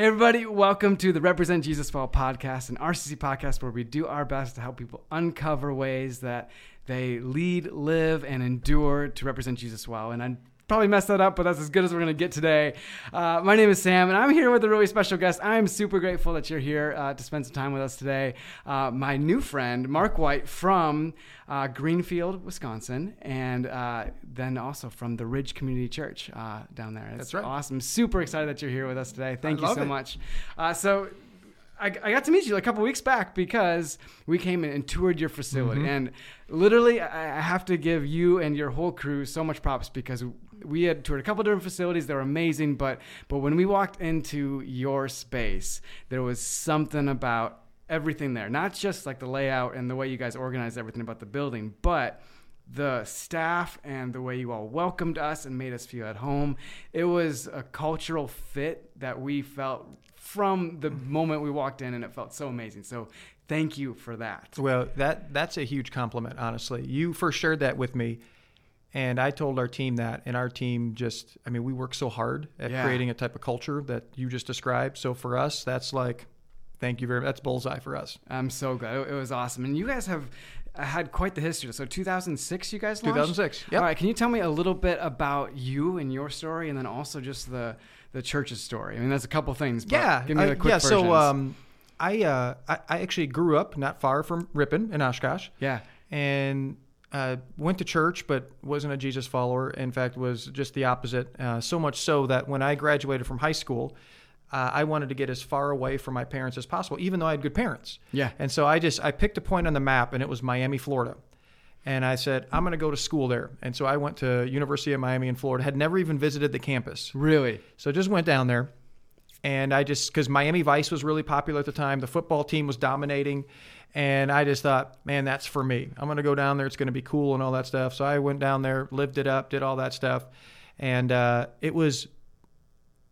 Hey, everybody, welcome to the Represent Jesus Well podcast, an RCC podcast where we do our best to help people uncover ways that they lead, live, and endure to represent Jesus well. And I'm probably messed that up, but that's as good as we're going to get today. Uh, my name is Sam, and I'm here with a really special guest. I'm super grateful that you're here uh, to spend some time with us today. Uh, my new friend, Mark White from uh, Greenfield, Wisconsin, and uh, then also from the Ridge Community Church uh, down there. It's That's right. Awesome. Super excited that you're here with us today. Thank I you so it. much. so, I, I got to meet you a couple weeks back because we came in and toured your facility. Mm-hmm. And literally, I have to give you and your whole crew so much props because we had toured a couple different facilities. They were amazing. But, but when we walked into your space, there was something about everything there, not just like the layout and the way you guys organized everything about the building, but the staff and the way you all welcomed us and made us feel at home. It was a cultural fit that we felt from the mm-hmm. moment we walked in, and it felt so amazing. So, thank you for that. Well, that that's a huge compliment, honestly. You first shared that with me, and I told our team that, and our team just, I mean, we work so hard at Yeah. creating a type of culture that you just described. So for us, that's like, thank you very much. That's bullseye for us. I'm so glad. It, was awesome. And you guys have uh, had quite the history. So, 2006, you guys launched? 2006, yep. All right. Can you tell me a little bit about you and your story, and then also just the the church's story? I mean, that's a couple things. But yeah, Give me the I- quick yeah. versions. So um, I, uh, I I actually grew up not far from Ripon in Oshkosh. yeah. and uh, went to church, but wasn't a Jesus follower. In fact, was just the opposite. Uh, so much so that when I graduated from high school, uh, I wanted to get as far away from my parents as possible, even though I had good parents. Yeah. And so I just I picked a point on the map, and it was Miami, Florida. And I said I'm going to go to school there. And so I went to University of Miami in Florida. Had never even visited the campus. Really? So just went down there, and I just because Miami Vice was really popular at the time, the football team was dominating, and I just thought, man, that's for me. I'm gonna go down there. It's gonna be cool and all that stuff. So I went down there, lived it up, did all that stuff, and uh, it was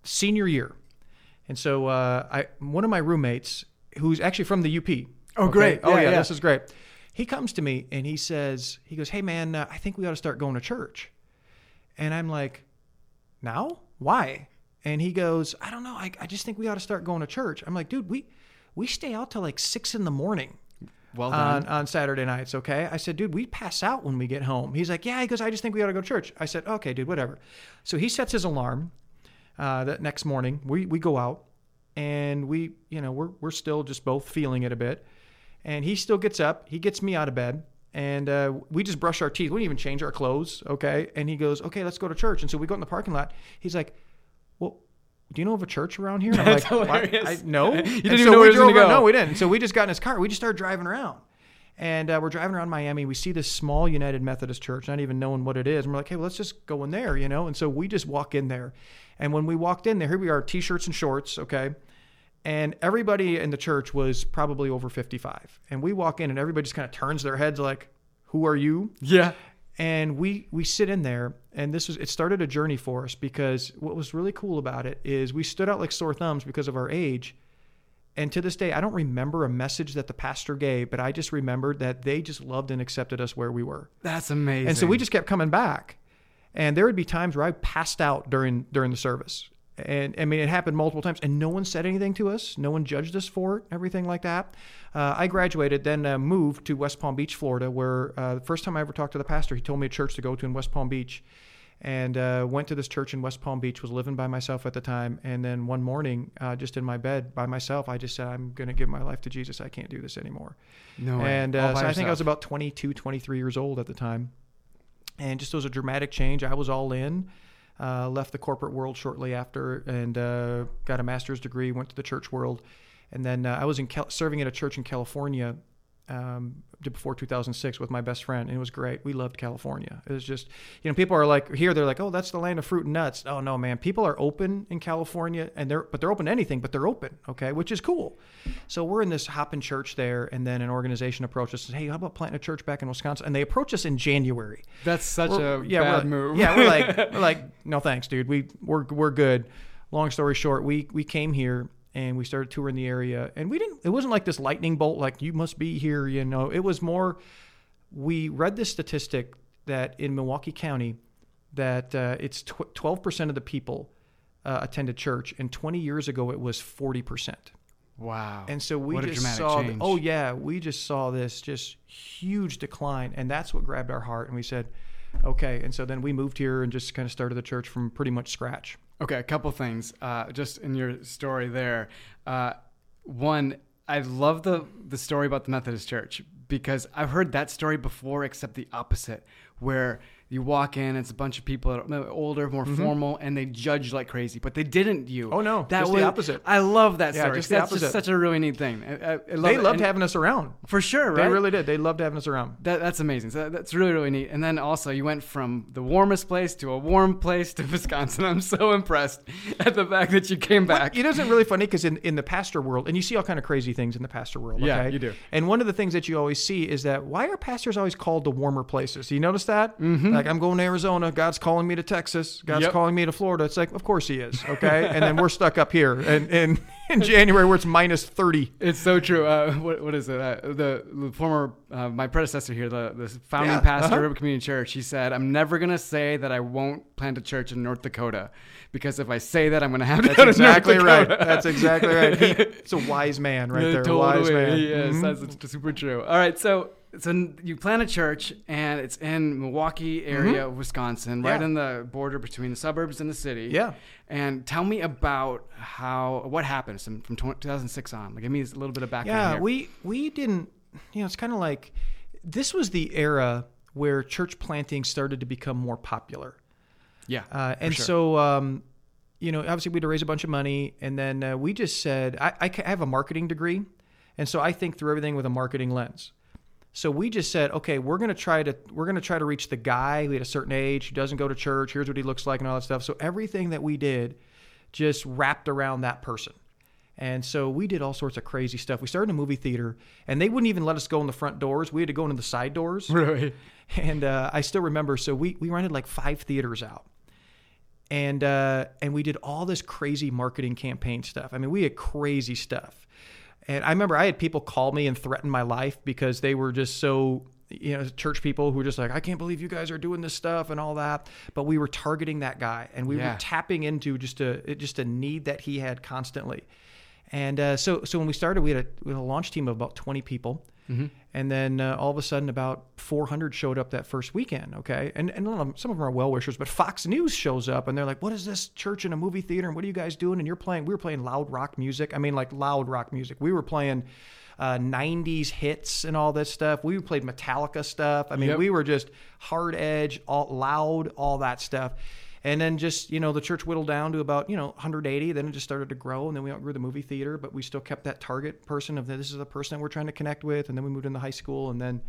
senior year, and so uh, I one of my roommates who's actually from the UP. Oh, great. Oh Yeah, yeah, yeah. this is great. He comes to me and he says, he goes, hey man, uh, I think we ought to start going to church, and I'm like, now? Why? And he goes, I don't know. I, I just think we ought to start going to church. I'm like, dude, we we stay out till like six in the morning Well done. on, on Saturday nights, okay? I said, dude, we pass out when we get home. He's like, yeah. He goes, I just think we ought to go to church. I said, okay, dude, whatever. So he sets his alarm uh, that next morning. We, we go out and we, you know, we're, we're still just both feeling it a bit. And he still gets up. He gets me out of bed. And uh, we just brush our teeth. We don't even change our clothes, okay? And he goes, okay, let's go to church. And so we go in the parking lot. He's like, do you know of a church around here? And I'm That's like, hilarious. I, no. You didn't even so know we where he was drove around- No, we didn't. So we just got in his car. We just started driving around. And uh, we're driving around Miami. We see this small United Methodist church, not even knowing what it is. And we're like, hey, well, let's just go in there, you know? And so we just walk in there. And when we walked in there, here we are, t shirts and shorts, okay? And everybody in the church was probably over 55. And we walk in, and everybody just kind of turns their heads like, who are you? yeah. And we we sit in there and this was it started a journey for us because what was really cool about it is we stood out like sore thumbs because of our age. And to this day i don't remember a message that the pastor gave but i just remembered that they just loved and accepted us where we were. That's amazing. and so we just kept coming back. And there would be times where i passed out during during the service and i mean it happened multiple times and no one said anything to us no one judged us for it everything like that uh, i graduated then uh, moved to west palm beach florida where uh, the first time i ever talked to the pastor he told me a church to go to in west palm beach and uh, went to this church in west palm beach was living by myself at the time and then one morning uh, just in my bed by myself i just said i'm going to give my life to jesus i can't do this anymore no way. and uh, so I think I was about 22, 23 years old at the time. And just was a dramatic change. I was all in. Uh, left the corporate world shortly after and uh, got a master's degree, went to the church world. And then uh, I was in Cal- serving at a church in California um, before 2006 with my best friend. And it was great. We loved California. It was just, you know, people are like, here, they're like, oh, that's the land of fruit and nuts. Oh, no, man. People are open in California and they're, but they're open to anything, but they're open. Okay. Which is cool. So we're in this hopping church there, and then an organization approached us and said, "Hey, how about planting a church back in Wisconsin?" And they approached us in January. That's such We're- a yeah, bad we're, move. yeah, we're like, we're like, no thanks, dude. We we're we're good. Long story short, we we came here and we started touring the area, and we didn't. It wasn't like this lightning bolt, like you must be here. You know, it was more. We read this statistic that in Milwaukee County, that uh, it's twelve percent of the people uh, attended church, and 20 years ago it was 40 percent. Wow. And so we What just saw, change. oh yeah, we just saw this just huge decline, and that's what grabbed our heart, and we said, okay. And so then we moved here and just kind of started the church from pretty much scratch. Okay, a couple things. Uh, just in your story there, uh, one, I love the the story about the Methodist Church because I've heard that story before, except the opposite, where you walk in, it's a bunch of people that are older, more formal, and they judge like crazy, but they didn't you. Mm-hmm. Oh, no, that just the opposite. I love that Yeah, story. just the That's opposite. just such a really neat thing. I, I, I love They it. loved And- having us around. for sure, right? They really did. They loved having us around. That, that's amazing. So that's really, really neat. And then also, you went from the warmest place to a warm place to Wisconsin. I'm so impressed at the fact that you came back. It isn't really funny because in, in the pastor world, and you see all kind of crazy things in the pastor world. Yeah, okay? you do. And one of the things that you always see is that why are pastors always called to warmer places? You notice that? Mm-hmm. Like I'm going to Arizona, God's calling me to Texas, God's Yep. calling me to Florida. It's like, of course he is. Okay, and then we're stuck up here, and in, in January where it's minus thirty. It's so true. Uh, what, what is it? Uh, the, the former, uh, my predecessor here, the, the founding Yeah, pastor uh-huh. of Community Church, he said, I'm never going to say that I won't plant a church in North Dakota because if I say that, I'm going to have to That's to exactly North right. That's exactly right. He, it's a wise man right Yeah, there. Totally. Wise man. Yes, Mhm. that's it's super true. All right, so so you plan a church and it's in Milwaukee area of Wisconsin, right Mm-hmm. Yeah. in the border between the suburbs and the city. Yeah. And tell me about how what happened from, from 2006 on. Like, give me a little bit of background. Yeah, here. we we didn't. You know, it's kind of like this was the era where church planting started to become more popular, yeah, uh, and sure. so um, you know, obviously we had to raise a bunch of money, and then uh, we just said, I I have a marketing degree, and so I think through everything with a marketing lens. So we just said, okay, we're gonna try to we're gonna try to reach the guy who at a certain age who doesn't go to church. Here's what he looks like and all that stuff. So everything that we did just wrapped around that person. And so we did all sorts of crazy stuff. We started in a movie theater, and they wouldn't even let us go in the front doors. We had to go into the side doors. really, And uh, I still remember. So we we rented like five theaters out, and uh, and we did all this crazy marketing campaign stuff. I mean, we had crazy stuff. And I remember I had people call me and threaten my life because they were just so you know church people who were just like I can't believe you guys are doing this stuff and all that. But we were targeting that guy, and we Yeah. were tapping into just a just a need that he had constantly. And uh, so, so when we started, we had, a, we had a launch team of about 20 people. And then uh, all of a sudden, about 400 showed up that first weekend. Okay. And, and some of them are well wishers, but Fox News shows up and they're like, What is this church in a movie theater? And what are you guys doing? And you're playing, we were playing loud rock music. I mean, like loud rock music. We were playing uh, 90s hits and all this stuff. We played Metallica stuff. I mean, Yep. we were just hard edge, all loud, all that stuff. And then just, you know, the church whittled down to about, you know, 180. Then it just started to grow. And then we outgrew the movie theater, but we still kept that target person of this is the person that we're trying to connect with. And then we moved into high school and then,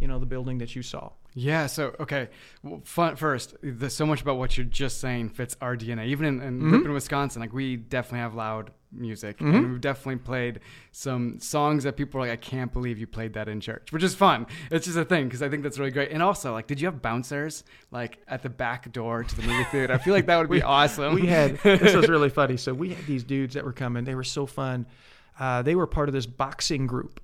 you know, the building that you saw. Yeah. So okay, well, fun, first, the, so much about what you're just saying fits our DNA. Even in, in Mm-hmm. Ripon, Wisconsin, like we definitely have loud music, and we've definitely played some songs that people are like, "I can't believe you played that in church," which is fun. It's just a thing because I think that's really great. And also, like, did you have bouncers like at the back door to the movie theater? I feel like that would be awesome. We had, this was really funny. So we had these dudes that were coming. They were so fun. Uh, they were part of this boxing group.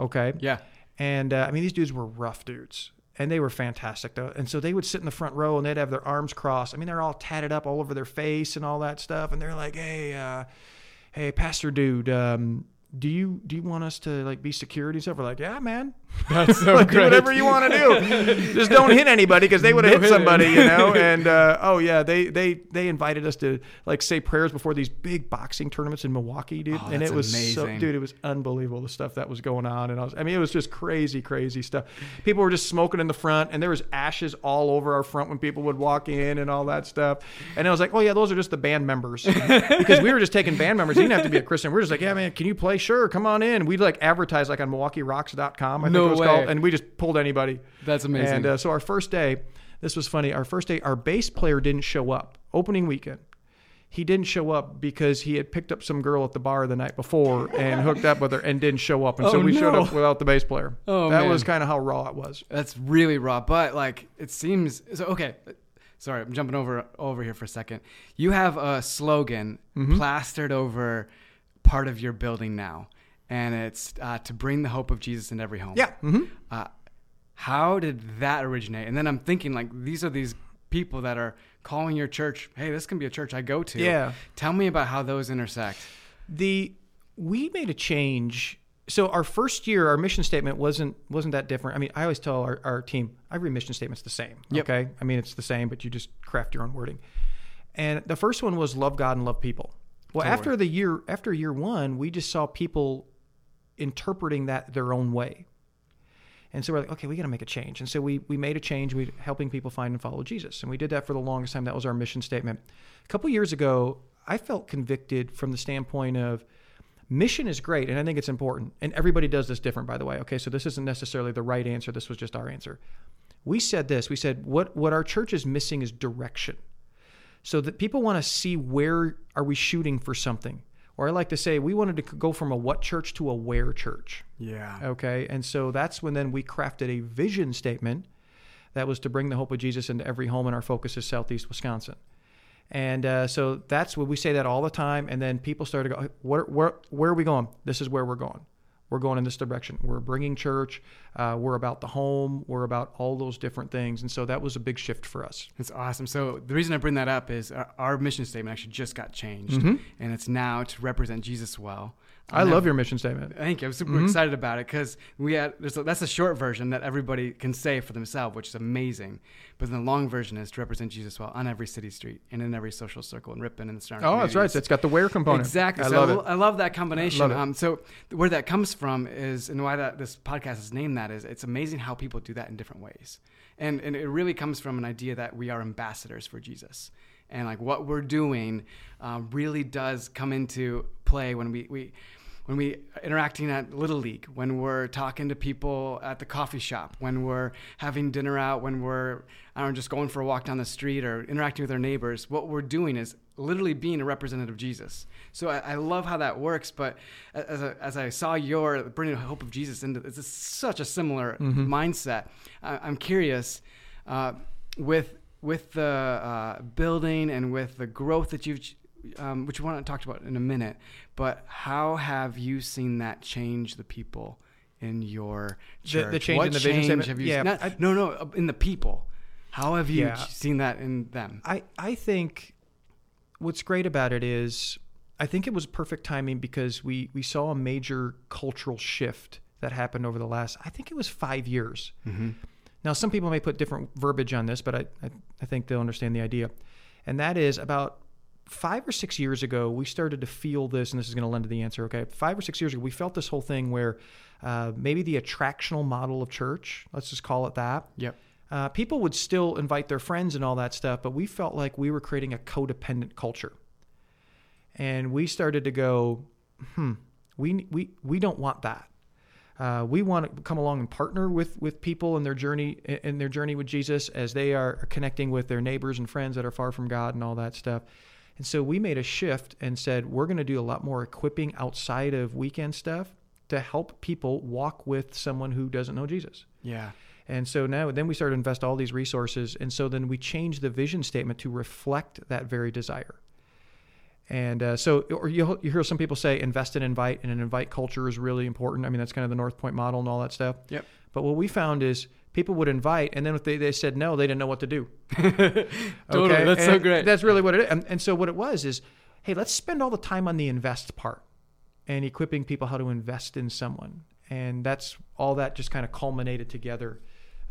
Okay. yeah. And uh, I mean, these dudes were rough dudes, and they were fantastic though. And so they would sit in the front row, and they'd have their arms crossed. I mean, they're all tatted up all over their face and all that stuff. And they're like, "Hey, uh, hey, pastor dude, um, do you do you want us to like be security and stuff?" We're like, "Yeah, man, That's so Like, do whatever you want to do. Just don't hit anybody because they would have No hit somebody, you know." And uh, oh yeah, they they they invited us to like say prayers before these big boxing tournaments in Milwaukee, dude. Oh, and it was so, amazing. dude, it was unbelievable the stuff that was going on. And I was, I mean, it was just crazy, crazy stuff. People were just smoking in the front, and there was ashes all over our front when people would walk in and all that stuff. And I was like, oh yeah, those are just the band members because we were just taking band members. You didn't have to be a Christian. We are just like, yeah, man, can you play? Sure, come on in. We'd like advertise like on MilwaukeeRocks.com. I think No was way. called, and we just pulled anybody. That's amazing. And uh, so our first day, this was funny. Our first day, our bass player didn't show up. Opening weekend, he didn't show up because he had picked up some girl at the bar the night before and hooked up with her and didn't show up. And so Oh, we showed up without the bass player. Oh, that man. was kind of how raw it was. That's really raw, but like it seems so. Okay, sorry, I'm jumping over over here for a second. You have a slogan Mm-hmm. plastered over part of your building now, and it's uh, to bring the hope of Jesus in every home. Yeah. hmm Uh, how did that originate? And then I'm thinking like these are these people that are calling your church, hey, this can be a church I go to. Yeah. Tell me about how those intersect. the we made a change so our first year our mission statement wasn't wasn't that different i mean i always tell our, our team every mission statement's the same Yep. okay i mean it's the same but you just craft your own wording and the first one was love god and love people well Totally. after the year after year one we just saw people interpreting that their own way and so we're like, okay, we got to make a change. And so we we made a change. We helping people find and follow Jesus, and we did that for the longest time. That was our mission statement. A couple years ago, I felt convicted from the standpoint of mission is great, and I think it's important. And everybody does this different, by the way. Okay, so this isn't necessarily the right answer. This was just our answer. We said this. We said what what our church is missing is direction so that people want to see where are we shooting for something or i like to say we wanted to go from a what church to a where church Yeah. Okay. And so that's when then we crafted a vision statement that was to bring the hope of Jesus into every home, and our focus is Southeast Wisconsin. And uh, so that's what we say that all the time. And then people started to go, where, where, where are we going? This is where we're going. We're going in this direction. We're bringing church. Uh, we're about the home. We're about all those different things. And so that was a big shift for us. It's awesome. So the reason I bring that up is our, our mission statement actually just got changed, Mhm. and it's now to represent Jesus well. I love your mission statement. Thank you. I'm super Mhm. excited about it because we had there's a, that's a short version that everybody can say for themselves, which is amazing. But then the long version is to represent Jesus well on every city street and in every social circle in Ripon and the surrounding. Oh, that's right. It's got the where component. Exactly. I so love I, it. I love that combination. Love. Um, so where that comes from is, and why that this podcast is named that is, it's amazing how people do that in different ways, and and it really comes from an idea that we are ambassadors for Jesus, and like what we're doing uh, really does come into play when we we. When we interacting at Little League, when we're talking to people at the coffee shop, when we're having dinner out, when we're I don't know, just going for a walk down the street or interacting with our neighbors, what we're doing is literally being a representative of Jesus. So I, I love how that works. But as I, as I saw your bringing hope of Jesus into it's such a similar mindset. I, I'm curious uh, with with the uh, building and with the growth that you've um, which we want to talk about in a minute. But how have you seen that change the people in your The- church? the change what in the vision statement? have you? Yeah, not- I- no, no, uh, in the people. How have you Yeah. seen that in them? I, I think what's great about it is I think it was perfect timing because we, we saw a major cultural shift that happened over the last, I think it was five years. Mm-hmm. Now, some people may put different verbiage on this, but I, I, I think they'll understand the idea. And that is about five or six years ago, we started to feel this, and this is going to lend to the answer, okay? Five or six years ago, we felt this whole thing where uh, maybe the attractional model of church, let's just call it that, Yep. uh, people would still invite their friends and all that stuff, but we felt like we were creating a codependent culture. And we started to go, hmm, we, we, we don't want that. Uh, we want to come along and partner with, with people in their journey in their journey with Jesus as they are connecting with their neighbors and friends that are far from God and all that stuff. And so we made a shift and said we're going to do a lot more equipping outside of weekend stuff to help people walk with someone who doesn't know Jesus. Yeah. And so now, then we started to invest all these resources. And so then we changed the vision statement to reflect that very desire. And uh, so, or you, you hear some people say invest and invite, and an invite culture is really important. I mean, that's kind of the North Point model and all that stuff. Yep. But what we found is people would invite, and then if they, they said no, they didn't know what to do. Totally. Okay? That's so great. That's really what it is. And, and so what it was is, hey, let's spend all the time on the invest part and equipping people how to invest in someone. And that's all that just kind of culminated together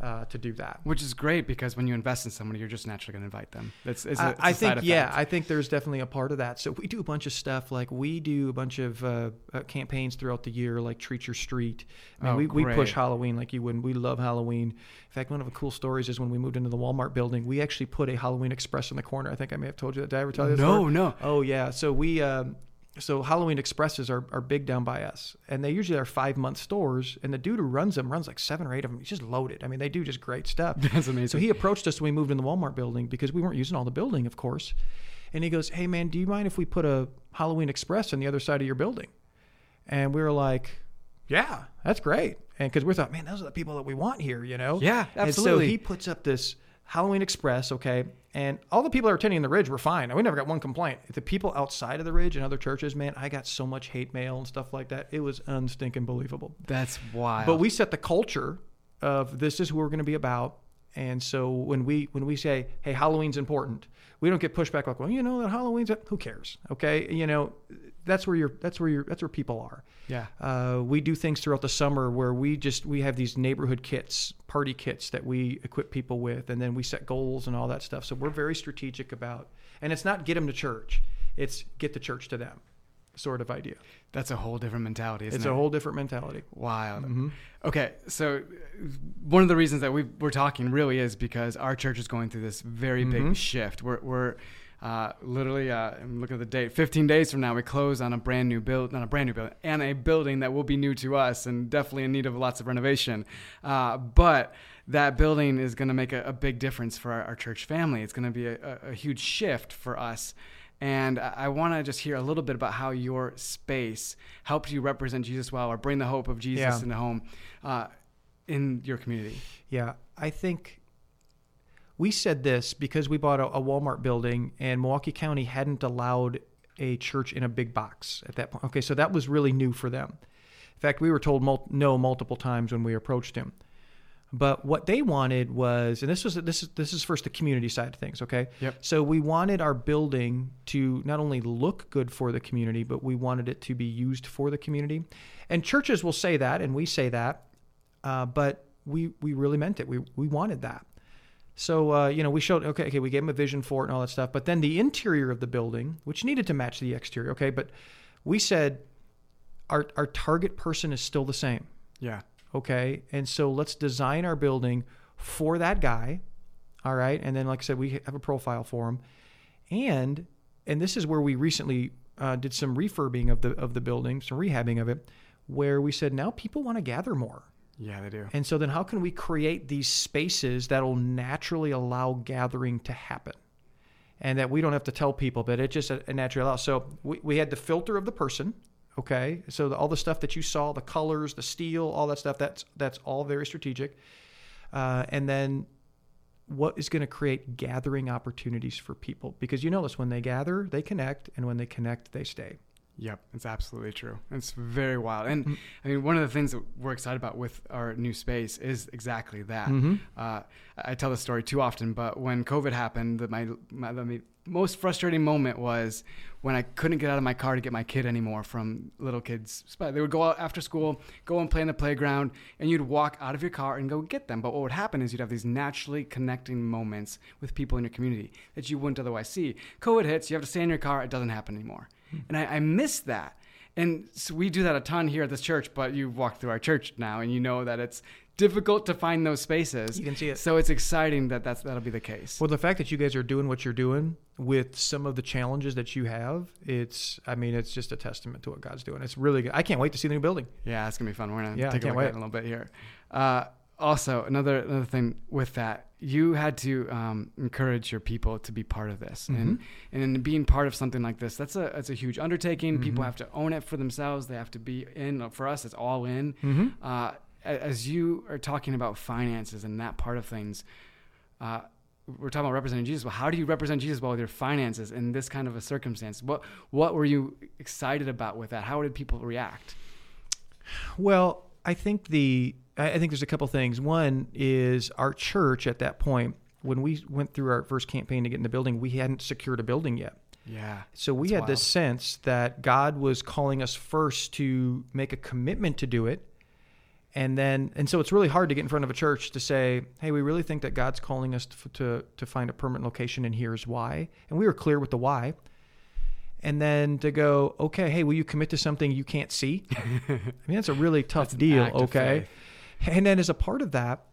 uh, to do that. Which is great because when you invest in somebody, you're just naturally going to invite them. That's it's a, I, it's a I side think, yeah, I think there's definitely a part of that. So we do a bunch of stuff. Like we do a bunch of uh, uh, campaigns throughout the year, like Treat Your Street. I mean, Oh, we, we push. Halloween like you wouldn't. We love Halloween. In fact, one of the cool stories is when we moved into the Walmart building, we actually put a Halloween Express in the corner. I think I may have told you that. Did I ever tell you that? no, no. Oh yeah. So we um, so Halloween Expresses are, are big down by us, and they usually are five month stores. And the dude who runs them runs like seven or eight of them. He's just loaded. I mean, they do just great stuff. That's amazing. So he approached us when we moved in the Walmart building because we weren't using all the building, of course. And he goes, "Hey man, do you mind if we put a Halloween Express on the other side of your building?" And we were like, "Yeah, that's great." And because we thought, "Man, those are the people that we want here," you know? Yeah, And absolutely. so he puts up this Halloween Express, okay, and all the people that are attending the Ridge were fine. We never got one complaint. The people outside of the Ridge and other churches, man, I got so much hate mail and stuff like that. It was unstinking believable. That's wild. But we set the culture of this is who we're going to be about. And so when we when we say, "Hey, Halloween's important," we don't get pushback like, "Well, you know that Halloween's who cares?" Okay, you know, that's where you're that's where you're that's where people are. Yeah. Uh, we do things throughout the summer where we just we have these neighborhood kits, party kits that we equip people with, and then we set goals and all that stuff. So we're very strategic about, and it's not get them to church; it's get the church to them, sort of idea. That's a whole different mentality. Isn't It's it? a whole different mentality. Wild. Mm-hmm. Okay, so one of the reasons that we we're talking really is because our church is going through this very Mhm. big shift. We're we're uh, literally, uh, I'm looking at the date. 15 days from now, we close on a brand new build, not a brand new building, and a building that will be new to us and definitely in need of lots of renovation. Uh, but that building is going to make a, a big difference for our, our church family. It's going to be a, a, a huge shift for us. And I, want to just hear a little bit about how your space helped you represent Jesus well or bring the hope of Jesus Yeah. into home uh, in your community. Yeah, I think we said this because we bought a, a Walmart building and Milwaukee County hadn't allowed a church in a big box at that point. Okay, so that was really new for them. In fact, we were told mul- no multiple times when we approached him. But what they wanted was, and this was this is this is first the community side of things, okay? Yep. So we wanted our building to not only look good for the community, but we wanted it to be used for the community. And churches will say that, and we say that, uh, but we we really meant it. We we wanted that. So uh, you know, we showed okay, okay, we gave them a vision for it and all that stuff. But then the interior of the building, which needed to match the exterior, okay, but we said our our target person is still the same Yeah. Okay? And so let's design our building for that guy all right? And then like i said we have a profile for him. And and this is where we recently uh, did some refurbing of the of the building some rehabbing of it where we said now people want to gather more. Yeah, they do. and so then how can we create these spaces that will naturally allow gathering to happen? And that we don't have to tell people but it just a, a naturally allows. So we, we had the filter of the person okay so the, all the stuff that you saw the colors the steel all that stuff that's that's all very strategic. Uh, and then what is going to create gathering opportunities for people? Because you notice when they gather they connect and when they connect they stay Yep, it's absolutely true. It's very wild. And Mm. I mean, one of the things that we're excited about with our new space is exactly that. Mhm. Uh, I tell this story too often, but when COVID happened, the, my, my, the most frustrating moment was when I couldn't get out of my car to get my kid anymore from little kids. They would go out after school, go and play in the playground, and you'd walk out of your car and go get them. But what would happen is you'd have these naturally connecting moments with people in your community that you wouldn't otherwise see. COVID hits, you have to stay in your car, it doesn't happen anymore. And I, I miss that. And so we do that a ton here at this church, but you've walked through our church now and you know that it's difficult to find those spaces. You can see it. So it's exciting that that's, that'll be the case. Well, the fact that you guys are doing what you're doing with some of the challenges that you have, it's, I mean, it's just a testament to what God's doing. It's really good. I can't wait to see the new building. Yeah, it's gonna be fun. We're gonna Yeah, take a look at it in a little bit here. Uh, also, another another thing with that, you had to um, encourage your people to be part of this, and and in being part of something like this, that's a that's a huge undertaking. People Mhm. have to own it for themselves. They have to be in. For us, it's all in. Mm-hmm. Uh, as you are talking about finances and that part of things, uh, we're talking about representing Jesus. Well, how do you represent Jesus well with your finances in this kind of a circumstance? What what were you excited about with that? How did people react? Well, I think the I I think there's a couple things. One is our church at that point when we went through our first campaign to get in the building, we hadn't secured a building yet. Yeah. So we had this sense that God was calling us first to make a commitment to do it. And then, and so it's really hard to get in front of a church to say, "Hey, we really think that God's calling us to to, to find a permanent location, and here's why." And we were clear with the why. And then to go, "Okay, hey, will you commit to something you can't see?" I mean, that's a really tough deal. Okay, and then as a part of that,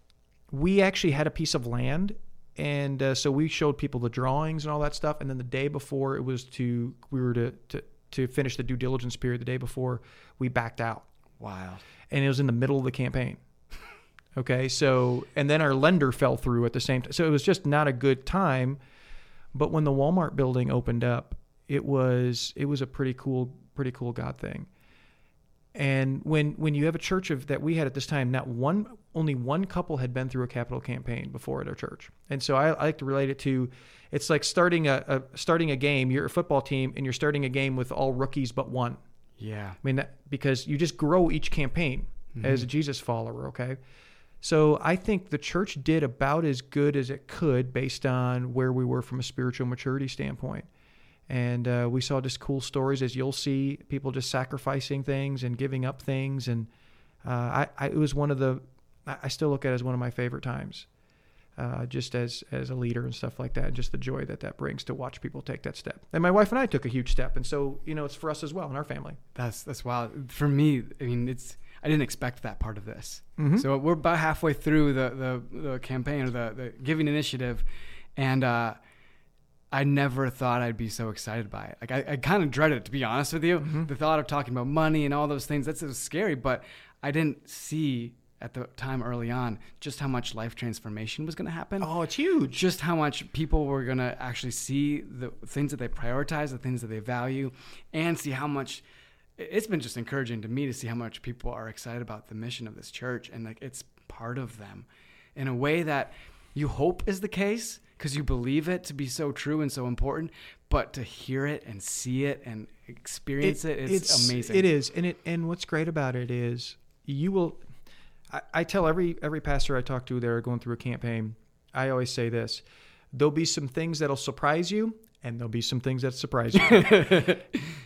we actually had a piece of land, and uh, so we showed people the drawings and all that stuff. And then the day before it was to we were to to to finish the due diligence period. The day before we backed out, Wow. and it was in the middle of the campaign. Okay, so and then our lender fell through at the same time, so it was just not a good time. But when the Walmart building opened up, it was it was a pretty cool pretty cool God thing. And when when you have a church of that we had at this time, not one only one couple had been through a capital campaign before at our church, and so I, I like to relate it to, it's like starting a, a starting a game. You're a football team, and you're starting a game with all rookies but one. Yeah. I mean, that, because you just grow each campaign as mm-hmm. a Jesus follower, okay? So I think the church did about as good as it could based on where we were from a spiritual maturity standpoint. And uh, we saw just cool stories, as you'll see, people just sacrificing things and giving up things. And uh, I, I, it was one of the, I still look at it as one of my favorite times, uh, just as as a leader and stuff like that. And just the joy that that brings to watch people take that step. And my wife and I took a huge step, and so you know, it's for us as well in our family. That's that's wild. For me, I mean, it's I didn't expect that part of this. Mhm. So we're about halfway through the the, the campaign or the, the giving initiative, and uh, I never thought I'd be so excited by it. Like I, I kind of dreaded it to be honest with you. Mm-hmm. The thought of talking about money and all those things that's was scary, but I didn't see at the time early on just how much life transformation was going to happen Oh, it's huge. just how much people were going to actually see the things that they prioritize, the things that they value, and see how much it's been just encouraging to me to see how much people are excited about the mission of this church and like it's part of them in a way that you hope is the case because you believe it to be so true and so important, but to hear it and see it and experience it, is it's amazing. It is, and it and what's great about it is you will. I, I tell every every pastor I talk to, they're going through a campaign. I always say this: there'll be some things that'll surprise you, and there'll be some things that surprise you.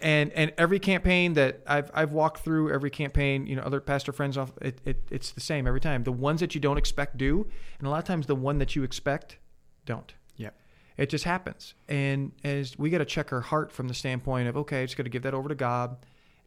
and and every campaign that I've I've walked through, every campaign, you know, other pastor friends off, it, it it's the same every time. The ones that you don't expect do, and a lot of times the one that you expect don't. Yep. It just happens. And as we got to check our heart from the standpoint of, okay, I just got to give that over to God.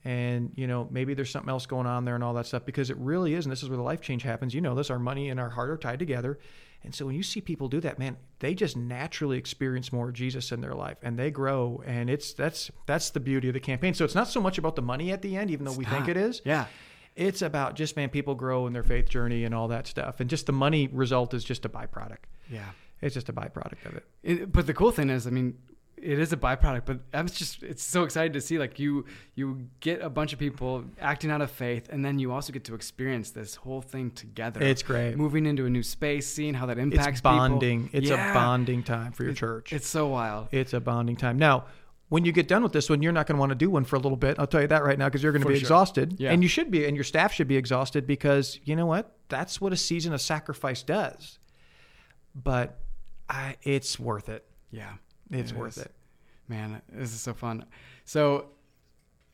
And, you know, maybe there's something else going on there and all that stuff because it really is. And this is where the life change happens. You know this, our money and our heart are tied together. And so when you see people do that, man, they just naturally experience more Jesus in their life and they grow. And it's, that's, that's the beauty of the campaign. So it's not so much about the money at the end, even though we think it is. Yeah. It's about just, man, people grow in their faith journey and all that stuff. And just the money result is just a byproduct. Yeah. It's just a byproduct of it. It, but the cool thing is, I mean, it is a byproduct. But I'm just, it's so excited to see like you, you get a bunch of people acting out of faith, and then you also get to experience this whole thing together. It's great. Moving into a new space, seeing how that impacts It's people. bonding. It's Yeah. a bonding time for your church. It's so wild. It's a bonding time. Now, when you get done with this one, you're not going to want to do one for a little bit. I'll tell you that right now because you're going to For be sure. exhausted. Yeah. And you should be, and your staff should be exhausted because you know what? That's what a season of sacrifice does. But I, it's worth it. Yeah. It's It worth is. it. Man, this is so fun. So,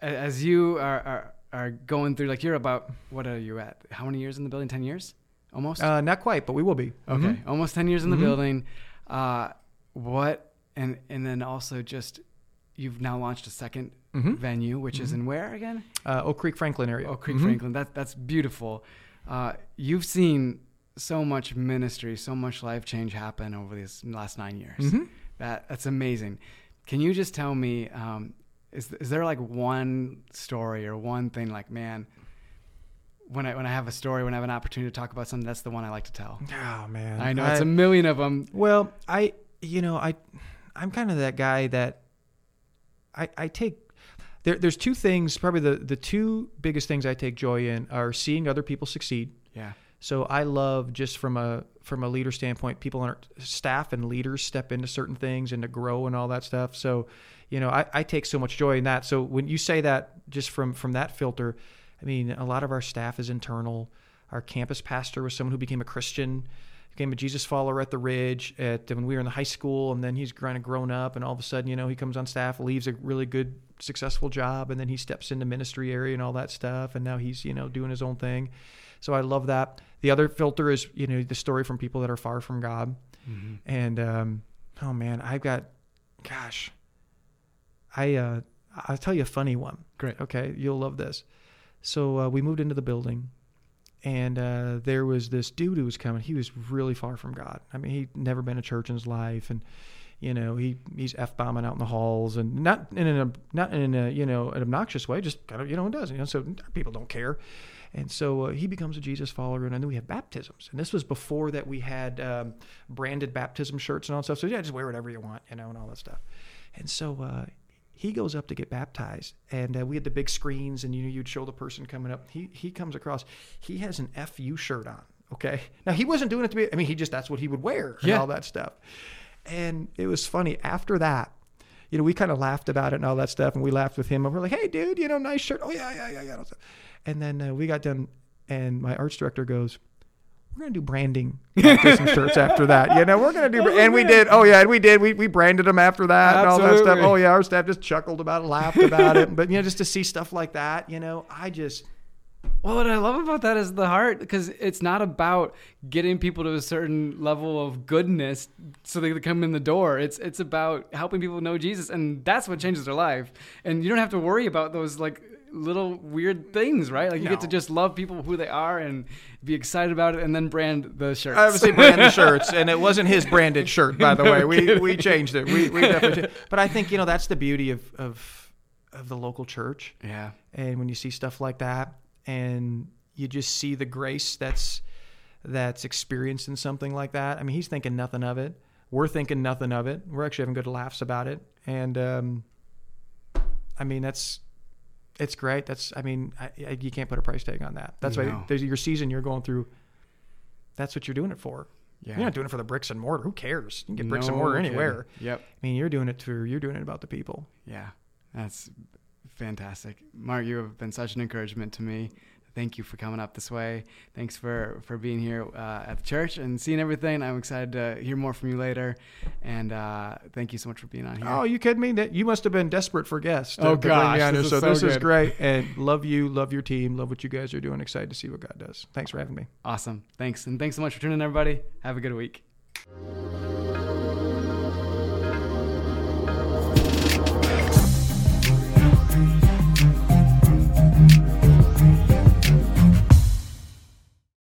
as you are, are are going through, like you're about what are you at? How many years in the building? Ten years, almost. Uh, not quite, but we will be. okay, Mhm. almost ten years in the Mhm. building. Uh, what and and then also just you've now launched a 2nd Mhm. venue, which is in where again? Uh, Oak Creek, Franklin area. Oak Creek. Franklin. That that's beautiful. Uh, you've seen so much ministry, so much life change happen over these last nine years. Mhm. That that's amazing. Can you just tell me, um, is is there like one story or one thing like, man, when I when I have a story, when I have an opportunity to talk about something, that's the one I like to tell. Oh man, I know it's a million of them. Well, I you know I I'm kind of that guy that I I take there there's two things probably the the two biggest things I take joy in are seeing other people succeed. Yeah, So I love just from a from a leader standpoint, people on staff and leaders step into certain things and to grow and all that stuff. So, you know, I, I take so much joy in that. So when you say that just from from that filter, I mean, a lot of our staff is internal. Our campus pastor was someone who became a Christian, became a Jesus follower at the Ridge at when we were in the high school, and then he's kind of grown up, and all of a sudden, you know, he comes on staff, leaves a really good, successful job, and then he steps into ministry area and all that stuff, and now he's you know doing his own thing. So I love that. The other filter is, you know, the story from people that are far from God. And um, oh man, I've got, gosh, I uh, I'll tell you a funny one. Great. Okay, you'll love this. So uh, we moved into the building, and uh, there was this dude who was coming. He was really far from God. I mean, he'd never been to church in his life, and you know, he he's f bombing out in the halls, and not in an not in a you know an obnoxious way, just kind of you know it does. You know, so people don't care. And so uh, he becomes a Jesus follower, and then we have baptisms. And this was before that we had um, branded baptism shirts and all that stuff. So yeah, just wear whatever you want, you know, and all that stuff. And so uh, he goes up to get baptized, and uh, we had the big screens, and you know, you'd show the person coming up. He he comes across. He has an FU shirt on. Okay, now he wasn't doing it to be. I mean, he just that's what he would wear and Yeah. all that stuff. And it was funny after that. You know, we kind of laughed about it and all that stuff, and we laughed with him. And we're like, "Hey, dude, you know, nice shirt. Oh yeah, yeah, yeah, yeah." And then uh, we got done, and my arts director goes, we're gonna do branding some shirts after that. You know, we're gonna do, and we did. Oh yeah, and we did. We, we branded them after that and all that stuff. Oh yeah, our staff just chuckled about it, laughed about it. But you know, just to see stuff like that, you know, I just Well, what I love about that is the heart because it's not about getting people to a certain level of goodness so they can come in the door. It's it's about helping people know Jesus, and that's what changes their life. And you don't have to worry about those like little weird things, right? Like you get to just love people who they are and be excited about it, and then brand the shirts. I obviously brand the shirts, and it wasn't his branded shirt, by the way. We we changed it. We we definitely. Changed. But I think you know that's the beauty of of of the local church. yeah, and when you see stuff like that and you just see the grace that's that's experienced in something like that i mean he's thinking nothing of it we're thinking nothing of it we're actually having good laughs about it and um, i mean that's it's great that's i mean I, I, you can't put a price tag on that that's No. why there's your season you're going through that's what you're doing it for yeah. you're not doing it for the bricks and mortar who cares you can get bricks and No mortar kidding. anywhere Yep. i mean you're doing it for you're doing it about the people Yeah, that's fantastic. Mark, you have been such an encouragement to me. Thank you for coming up this way. Thanks for, for being here uh, at the church and seeing everything. I'm excited to hear more from you later. And uh, thank you so much for being on here. Oh, you kidding me? That you must have been desperate for guests. to- Oh, to gosh, here. this so so this is great, and love you, love your team, love what you guys are doing. Excited to see what God does. Thanks for having me. Awesome. Thanks. And thanks so much for tuning in, everybody. Have a good week.